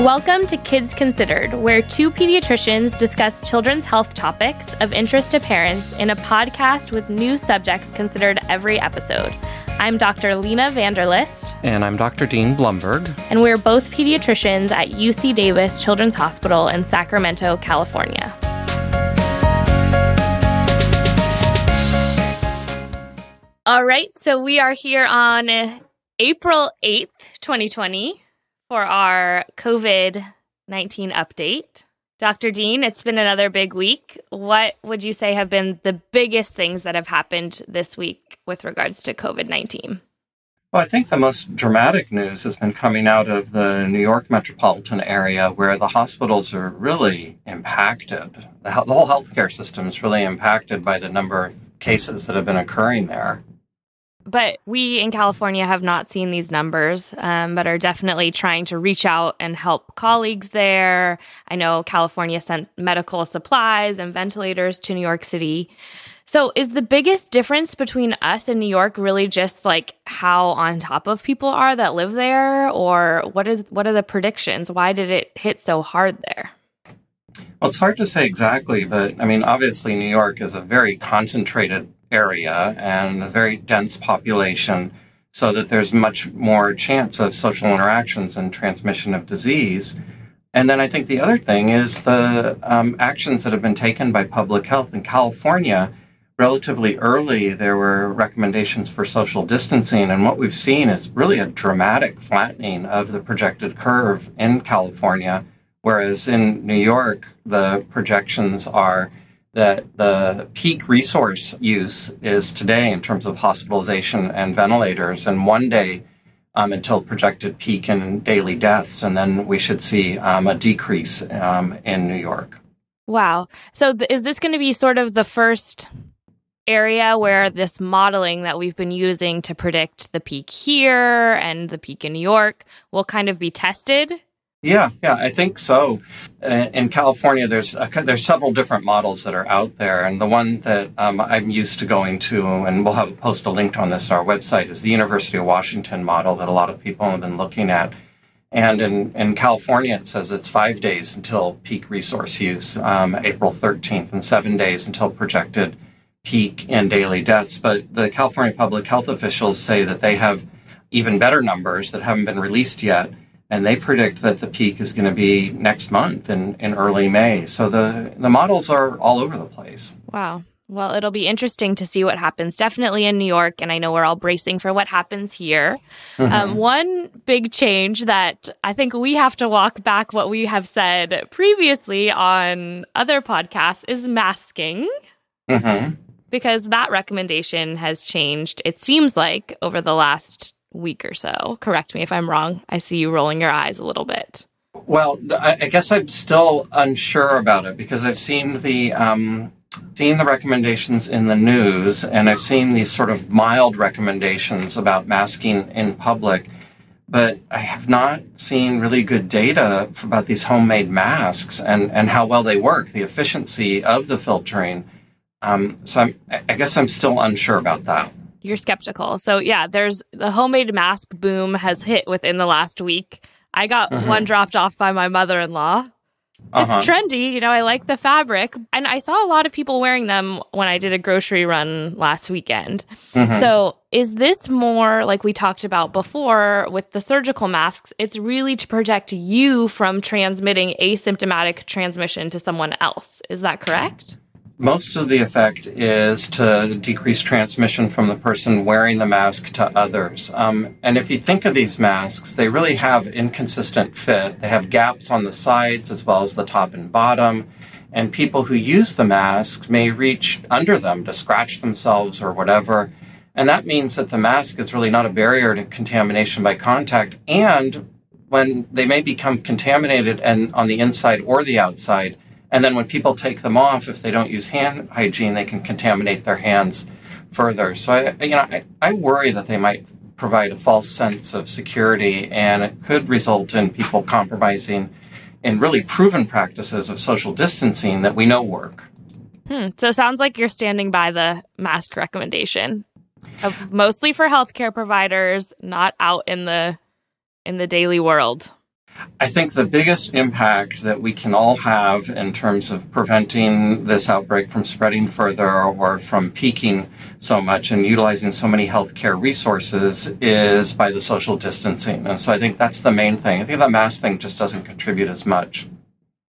Welcome to Kids Considered, where two pediatricians discuss children's health topics of interest to parents in a podcast with new subjects considered every episode. I'm Dr. Lena Vanderlist. And I'm Dr. Dean Blumberg. And we're both pediatricians at UC Davis Children's Hospital in Sacramento, California. All right, so we are here on April 8th, 2020 for our COVID 19 update. Dr. Dean, it's been another big week. What would you say have been the biggest things that have happened this week with regards to COVID 19? Well, I think the most dramatic news has been coming out of the New York metropolitan area where the hospitals are really impacted. The, whole healthcare system is really impacted by the number of cases that have been occurring there. But we in California have not seen these numbers, um, but are definitely trying to reach out and help colleagues there. I know California sent medical supplies and ventilators to New York City. So, is the biggest difference between us and New York really just like how on top of people are that live there, or what is what are the predictions? Why did it hit so hard there? Well, it's hard to say exactly, but I mean, obviously, New York is a very concentrated area and a very dense population so that there's much more chance of social interactions and transmission of disease. And then I think the other thing is the um, actions that have been taken by public health in California. Relatively early, there were recommendations for social distancing, and what we've seen is really a dramatic flattening of the projected curve in California. Whereas in New York, the projections are that the peak resource use is today in terms of hospitalization and ventilators, and one day um, until projected peak in daily deaths, and then we should see um, a decrease um, in New York. Wow. So, th- is this going to be sort of the first area where this modeling that we've been using to predict the peak here and the peak in New York will kind of be tested? Yeah, yeah, I think so. In California, there's a, there's several different models that are out there, and the one that um, I'm used to going to, and we'll have post a link on this on our website, is the University of Washington model that a lot of people have been looking at. And in, in California, it says it's five days until peak resource use, um, April 13th, and seven days until projected peak in daily deaths. But the California public health officials say that they have even better numbers that haven't been released yet and they predict that the peak is going to be next month in, in early May. So the, the models are all over the place. Wow. Well, it'll be interesting to see what happens. Definitely in New York, and I know we're all bracing for what happens here. Mm-hmm. Um, one big change that I think we have to walk back what we have said previously on other podcasts is masking. Mm-hmm. Because that recommendation has changed, it seems like, over the last week or so. Correct me if I'm wrong. I see you rolling your eyes a little bit. Well, I guess I'm still unsure about it because I've seen the um, seen the recommendations in the news, and I've seen these sort of mild recommendations about masking in public, but I have not seen really good data about these homemade masks and and how well they work, the efficiency of the filtering. Um, so I'm, I guess I'm still unsure about that you're skeptical. So yeah, there's the homemade mask boom has hit within the last week. I got uh-huh. one dropped off by my mother-in-law. Uh-huh. It's trendy, you know, I like the fabric. And I saw a lot of people wearing them when I did a grocery run last weekend. Mm-hmm. So, is this more like we talked about before with the surgical masks? It's really to protect you from transmitting asymptomatic transmission to someone else. Is that correct? Most of the effect is to decrease transmission from the person wearing the mask to others. Um, and if you think of these masks, they really have inconsistent fit. They have gaps on the sides as well as the top and bottom. And people who use the mask may reach under them to scratch themselves or whatever. And that means that the mask is really not a barrier to contamination by contact. And when they may become contaminated and on the inside or the outside, and then when people take them off, if they don't use hand hygiene, they can contaminate their hands further. So I, you know, I, I worry that they might provide a false sense of security, and it could result in people compromising in really proven practices of social distancing that we know work. Hmm. So it sounds like you're standing by the mask recommendation mostly for healthcare providers, not out in the in the daily world. I think the biggest impact that we can all have in terms of preventing this outbreak from spreading further or from peaking so much and utilizing so many healthcare resources is by the social distancing. And so I think that's the main thing. I think the mask thing just doesn't contribute as much.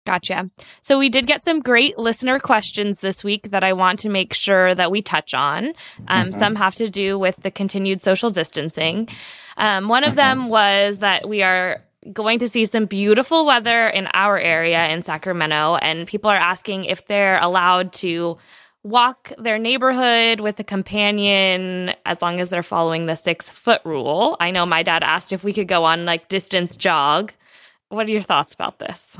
Gotcha. So we did get some great listener questions this week that I want to make sure that we touch on. Um, mm-hmm. Some have to do with the continued social distancing. Um, one of mm-hmm. them was that we are going to see some beautiful weather in our area in Sacramento, and people are asking if they're allowed to walk their neighborhood with a companion as long as they're following the six foot rule. I know my dad asked if we could go on like distance jog. What are your thoughts about this?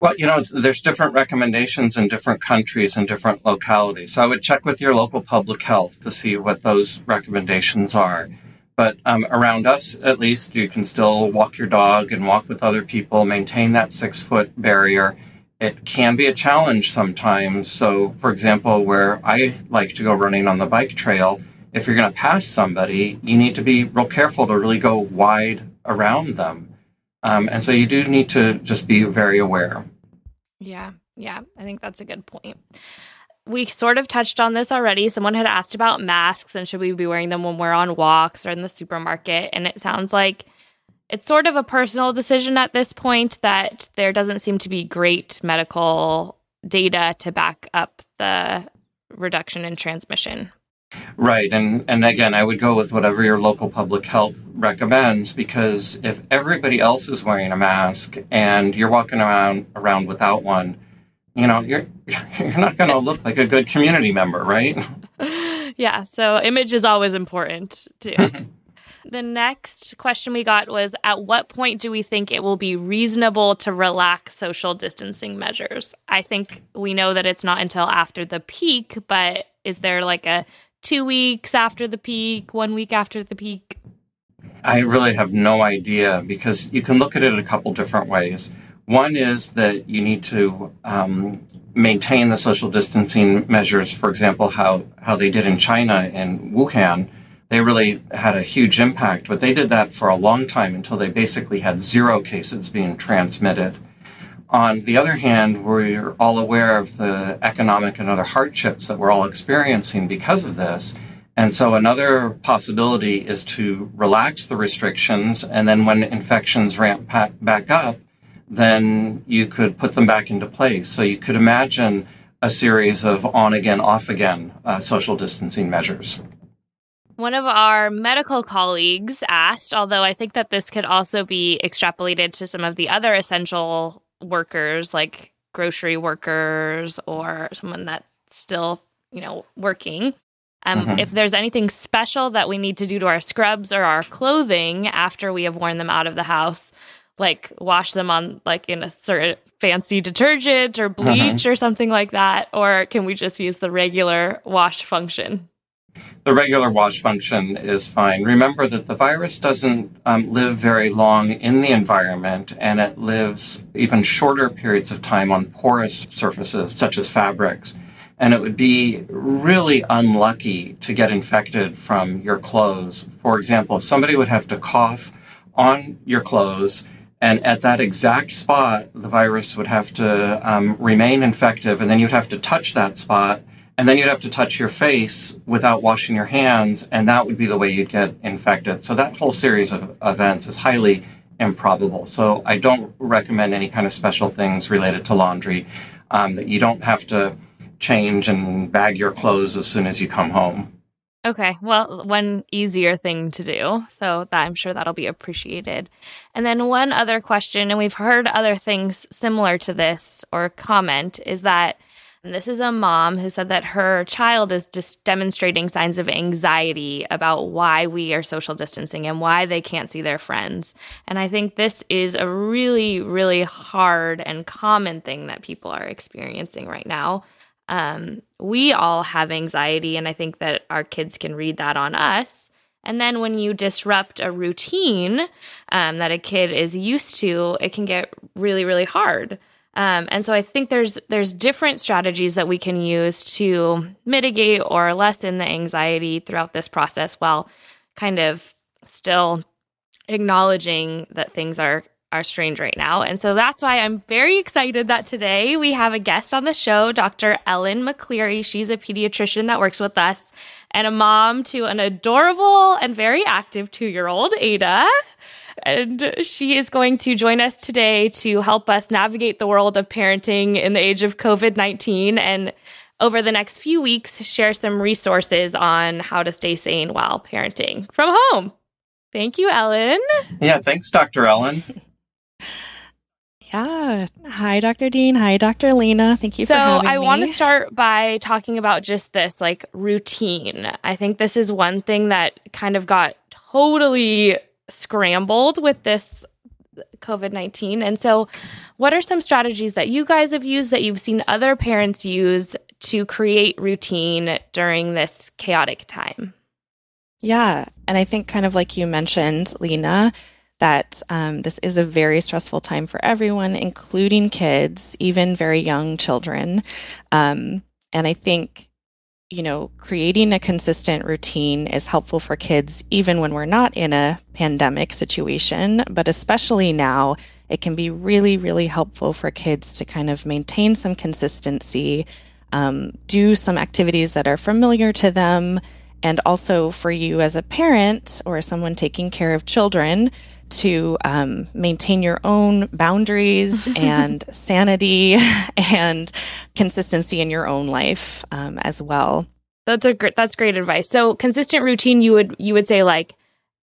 Well, you know, there's different recommendations in different countries and different localities. So I would check with your local public health to see what those recommendations are. But um, around us, at least, you can still walk your dog and walk with other people, maintain that six foot barrier. It can be a challenge sometimes. So, for example, where I like to go running on the bike trail, if you're going to pass somebody, you need to be real careful to really go wide around them. Um, and so you do need to just be very aware. Yeah, yeah, I think that's a good point. We sort of touched on this already. Someone had asked about masks and should we be wearing them when we're on walks or in the supermarket. And it sounds like it's sort of a personal decision at this point that there doesn't seem to be great medical data to back up the reduction in transmission. Right. And, and again, I would go with whatever your local public health recommends because if everybody else is wearing a mask and you're walking around, around without one, you know, you're, you're not going to look like a good community member, right? Yeah. So image is always important too. the next question we got was At what point do we think it will be reasonable to relax social distancing measures? I think we know that it's not until after the peak, but is there like a two weeks after the peak, one week after the peak? I really have no idea because you can look at it a couple different ways. One is that you need to um, maintain the social distancing measures. For example, how, how they did in China in Wuhan, they really had a huge impact, but they did that for a long time until they basically had zero cases being transmitted. On the other hand, we're all aware of the economic and other hardships that we're all experiencing because of this. And so another possibility is to relax the restrictions. And then when infections ramp back up, then you could put them back into place. So you could imagine a series of on again, off again uh, social distancing measures. One of our medical colleagues asked, although I think that this could also be extrapolated to some of the other essential workers like grocery workers or someone that's still, you know, working. Um, mm-hmm. If there's anything special that we need to do to our scrubs or our clothing after we have worn them out of the house, like wash them on like in a certain fancy detergent or bleach mm-hmm. or something like that, or can we just use the regular wash function? the regular wash function is fine. Remember that the virus doesn't um, live very long in the environment and it lives even shorter periods of time on porous surfaces such as fabrics. And it would be really unlucky to get infected from your clothes. For example, if somebody would have to cough on your clothes and at that exact spot, the virus would have to um, remain infective, and then you'd have to touch that spot and then you'd have to touch your face without washing your hands, and that would be the way you'd get infected. So that whole series of events is highly improbable. So I don't recommend any kind of special things related to laundry. Um, that you don't have to change and bag your clothes as soon as you come home. Okay, well, one easier thing to do. So that I'm sure that'll be appreciated. And then one other question, and we've heard other things similar to this or comment, is that this is a mom who said that her child is just demonstrating signs of anxiety about why we are social distancing and why they can't see their friends. And I think this is a really, really hard and common thing that people are experiencing right now. Um, we all have anxiety, and I think that our kids can read that on us. And then when you disrupt a routine um, that a kid is used to, it can get really, really hard. Um, and so I think there's there's different strategies that we can use to mitigate or lessen the anxiety throughout this process while kind of still acknowledging that things are are strange right now. And so that's why I'm very excited that today we have a guest on the show, Dr. Ellen McCleary. She's a pediatrician that works with us and a mom to an adorable and very active two year old, Ada. And she is going to join us today to help us navigate the world of parenting in the age of COVID 19 and over the next few weeks share some resources on how to stay sane while parenting from home. Thank you, Ellen. Yeah, thanks, Dr. Ellen. Yeah. Hi, Dr. Dean. Hi, Dr. Lena. Thank you so for having me. So, I want to start by talking about just this like routine. I think this is one thing that kind of got totally scrambled with this COVID 19. And so, what are some strategies that you guys have used that you've seen other parents use to create routine during this chaotic time? Yeah. And I think, kind of like you mentioned, Lena, that um, this is a very stressful time for everyone, including kids, even very young children. Um, and I think, you know, creating a consistent routine is helpful for kids, even when we're not in a pandemic situation, but especially now, it can be really, really helpful for kids to kind of maintain some consistency, um, do some activities that are familiar to them, and also for you as a parent or someone taking care of children to um, maintain your own boundaries and sanity and consistency in your own life um, as well. That's a great. That's great advice. So consistent routine. You would you would say like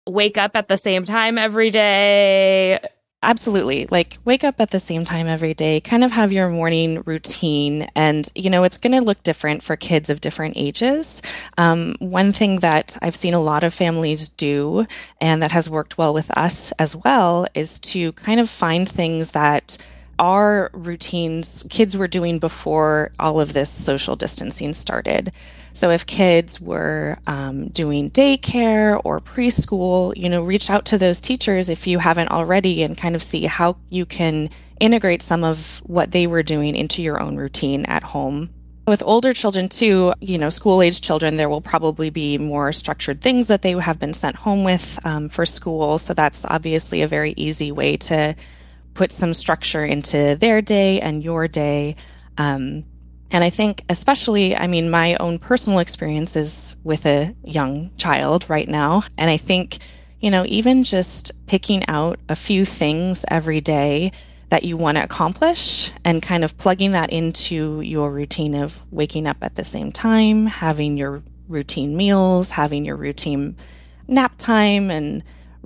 wake up at the same time every day. Absolutely. Like wake up at the same time every day, kind of have your morning routine. And, you know, it's going to look different for kids of different ages. Um, one thing that I've seen a lot of families do and that has worked well with us as well is to kind of find things that are routines kids were doing before all of this social distancing started. So if kids were um, doing daycare or preschool, you know, reach out to those teachers if you haven't already and kind of see how you can integrate some of what they were doing into your own routine at home. With older children too, you know, school age children, there will probably be more structured things that they have been sent home with um, for school. So that's obviously a very easy way to put some structure into their day and your day. Um, and I think, especially, I mean, my own personal experience is with a young child right now. And I think, you know, even just picking out a few things every day that you want to accomplish and kind of plugging that into your routine of waking up at the same time, having your routine meals, having your routine nap time and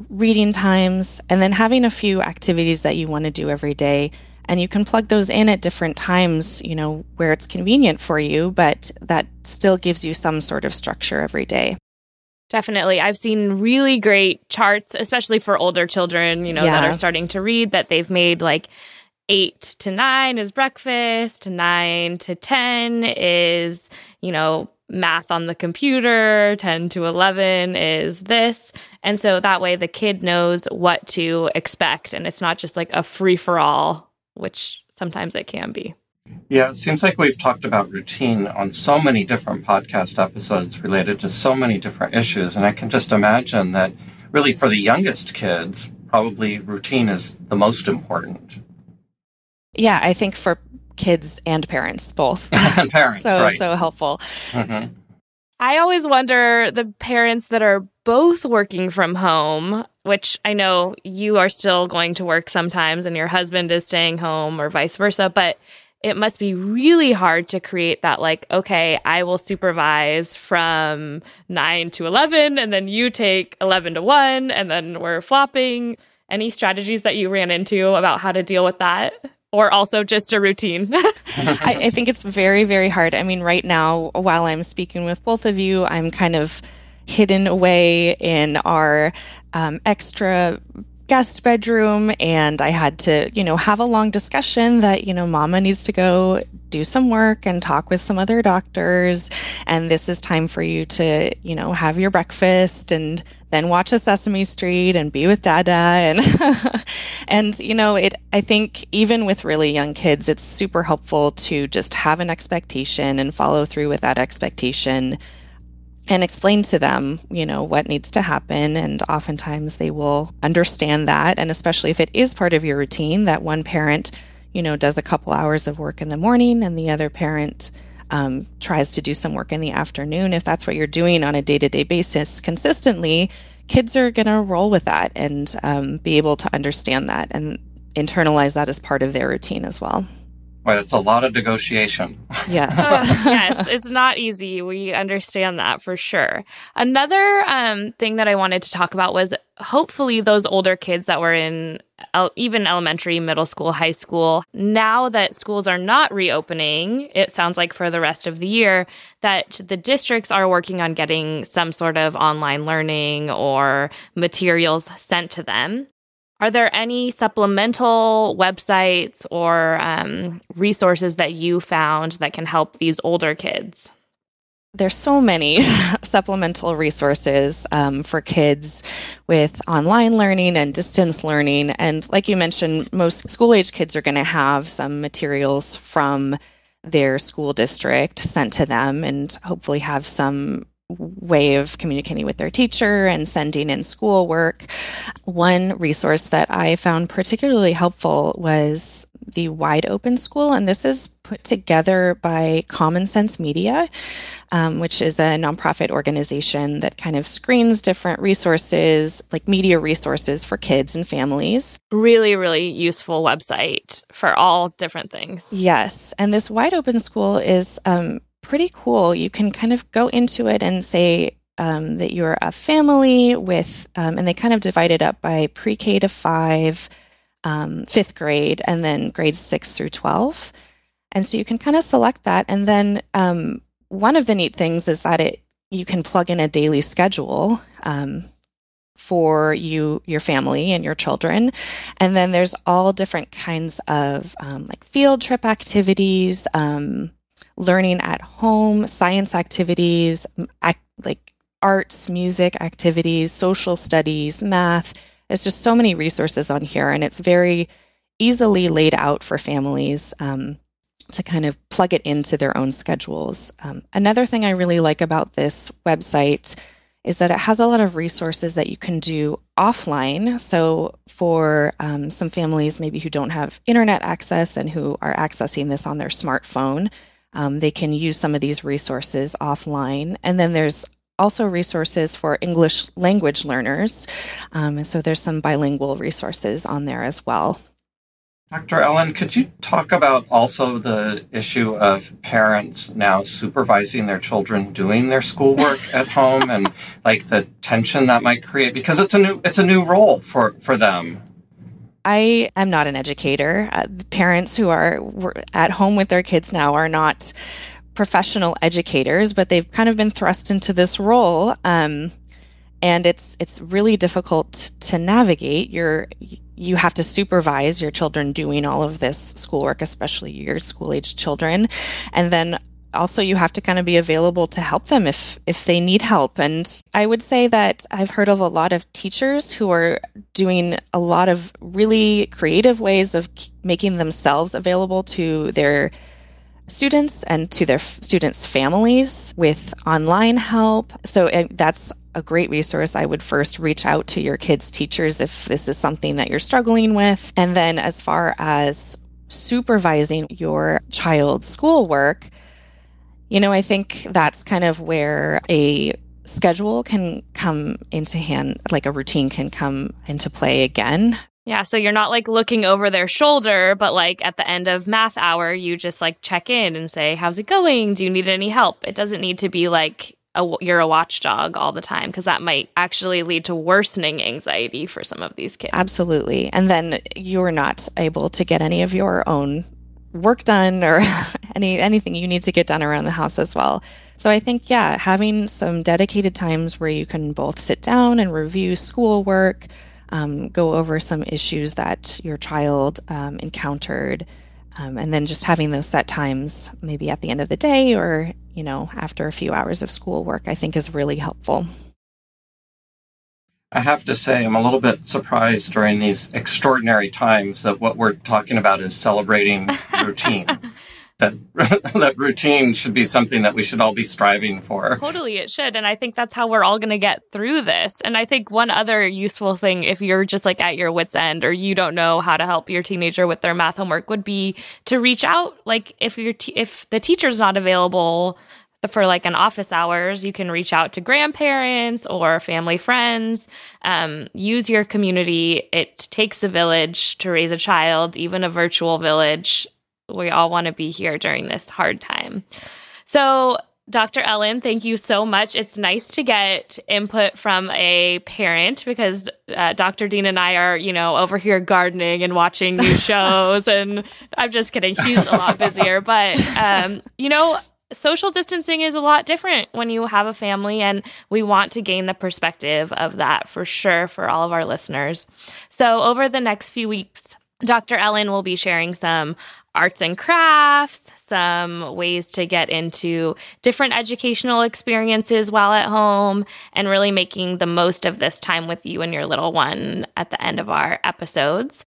reading times, and then having a few activities that you want to do every day and you can plug those in at different times, you know, where it's convenient for you, but that still gives you some sort of structure every day. Definitely. I've seen really great charts, especially for older children, you know, yeah. that are starting to read that they've made like eight to nine is breakfast, nine to 10 is, you know, math on the computer, 10 to 11 is this. And so that way the kid knows what to expect and it's not just like a free for all which sometimes it can be. Yeah, it seems like we've talked about routine on so many different podcast episodes related to so many different issues. And I can just imagine that really for the youngest kids, probably routine is the most important. Yeah, I think for kids and parents, both. and parents, so, right. So helpful. Mm-hmm. I always wonder the parents that are both working from home, which I know you are still going to work sometimes and your husband is staying home or vice versa, but it must be really hard to create that like okay i will supervise from 9 to 11 and then you take 11 to 1 and then we're flopping any strategies that you ran into about how to deal with that or also just a routine? I, I, think it's very, very hard. I mean, right now, while I'm speaking with both of you, I'm kind of hidden away in our um, extra guest bedroom and I had to, you know, have a long discussion that, you know, mama needs to go do some work and talk with some other doctors. And this is time for you to, you know, have your breakfast and then watch a Sesame Street and be with Dada. And, and, you know, it, I think even with really young kids, it's super helpful to just have an expectation and follow through with that expectation and explain to them, you know, what needs to happen. And oftentimes they will understand that. And especially if it is part of your routine, that one parent, you know, does a couple hours of work in the morning and the other parent um, tries to do some work in the afternoon. If that's what you're doing on a day to day basis consistently, kids are going to roll with that and um, be able to understand that and internalize that as part of their routine as well. Well, it's a lot of negotiation. Yes. yes, it's not easy. We understand that for sure. Another um, thing that I wanted to talk about was hopefully those older kids that were in el- even elementary, middle school, high school, now that schools are not reopening, it sounds like for the rest of the year, that the districts are working on getting some sort of online learning or materials sent to them. Are there any supplemental websites or um, resources that you found that can help these older kids? There's so many supplemental resources um, for kids with online learning and distance learning. And like you mentioned, most school age kids are going to have some materials from their school district sent to them and hopefully have some way of communicating with their teacher and sending in schoolwork. One resource that I found particularly helpful was the Wide Open School, and this is put together by Common Sense Media, um, which is a nonprofit organization that kind of screens different resources, like media resources for kids and families. Really, really useful website for all different things. Yes, and this Wide Open School is um, pretty cool. You can kind of go into it and say um, that you're a family with, um, and they kind of divide it up by pre K to five, um, fifth grade, and then grades six through 12. And so you can kind of select that. And then um, one of the neat things is that it you can plug in a daily schedule um, for you, your family, and your children. And then there's all different kinds of um, like field trip activities, um, learning at home, science activities, act, like arts, music activities, social studies, math. There's just so many resources on here, and it's very easily laid out for families um, to kind of plug it into their own schedules. Um, another thing I really like about this website is that it has a lot of resources that you can do offline. So, for um, some families maybe who don't have internet access and who are accessing this on their smartphone, um, they can use some of these resources offline. And then there's also resources for English language learners. Um, so there's some bilingual resources on there as well. Dr. Ellen, could you talk about also the issue of parents now supervising their children doing their schoolwork at home and like the tension that might create because it's a new it's a new role for for them. I am not an educator. Uh, parents who are at home with their kids now are not professional educators, but they've kind of been thrust into this role. Um, and it's it's really difficult to navigate. You're you have to supervise your children doing all of this schoolwork, especially your school age children, and then also you have to kind of be available to help them if if they need help. And i would say that i've heard of a lot of teachers who are doing a lot of really creative ways of making themselves available to their students and to their students families with online help. So that's a great resource. I would first reach out to your kids teachers if this is something that you're struggling with. And then as far as supervising your child's schoolwork you know, I think that's kind of where a schedule can come into hand, like a routine can come into play again. Yeah, so you're not like looking over their shoulder, but like at the end of math hour, you just like check in and say, "How's it going? Do you need any help?" It doesn't need to be like a, you're a watchdog all the time because that might actually lead to worsening anxiety for some of these kids. Absolutely. And then you're not able to get any of your own work done or any anything you need to get done around the house as well. So I think yeah, having some dedicated times where you can both sit down and review schoolwork, um, go over some issues that your child um, encountered, um, and then just having those set times, maybe at the end of the day or you know after a few hours of schoolwork, I think is really helpful. I have to say, I'm a little bit surprised during these extraordinary times that what we're talking about is celebrating routine. that that routine should be something that we should all be striving for. Totally, it should, and I think that's how we're all going to get through this. And I think one other useful thing, if you're just like at your wits' end or you don't know how to help your teenager with their math homework, would be to reach out. Like if your te- if the teacher's not available for like an office hours, you can reach out to grandparents or family friends. Um, use your community. It takes a village to raise a child, even a virtual village we all want to be here during this hard time. So, Dr. Ellen, thank you so much. It's nice to get input from a parent because uh, Dr. Dean and I are, you know, over here gardening and watching new shows. and I'm just kidding. He's a lot busier. But, um, you know, social distancing is a lot different when you have a family. And we want to gain the perspective of that for sure for all of our listeners. So, over the next few weeks, Dr. Ellen will be sharing some arts and crafts, some ways to get into different educational experiences while at home, and really making the most of this time with you and your little one at the end of our episodes.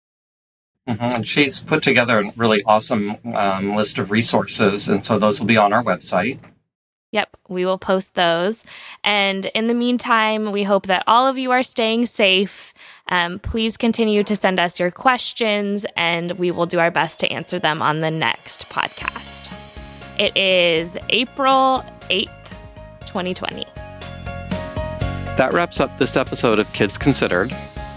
Mm-hmm. And she's put together a really awesome um, list of resources, and so those will be on our website. Yep, we will post those. And in the meantime, we hope that all of you are staying safe. Um, please continue to send us your questions, and we will do our best to answer them on the next podcast. It is April 8th, 2020. That wraps up this episode of Kids Considered.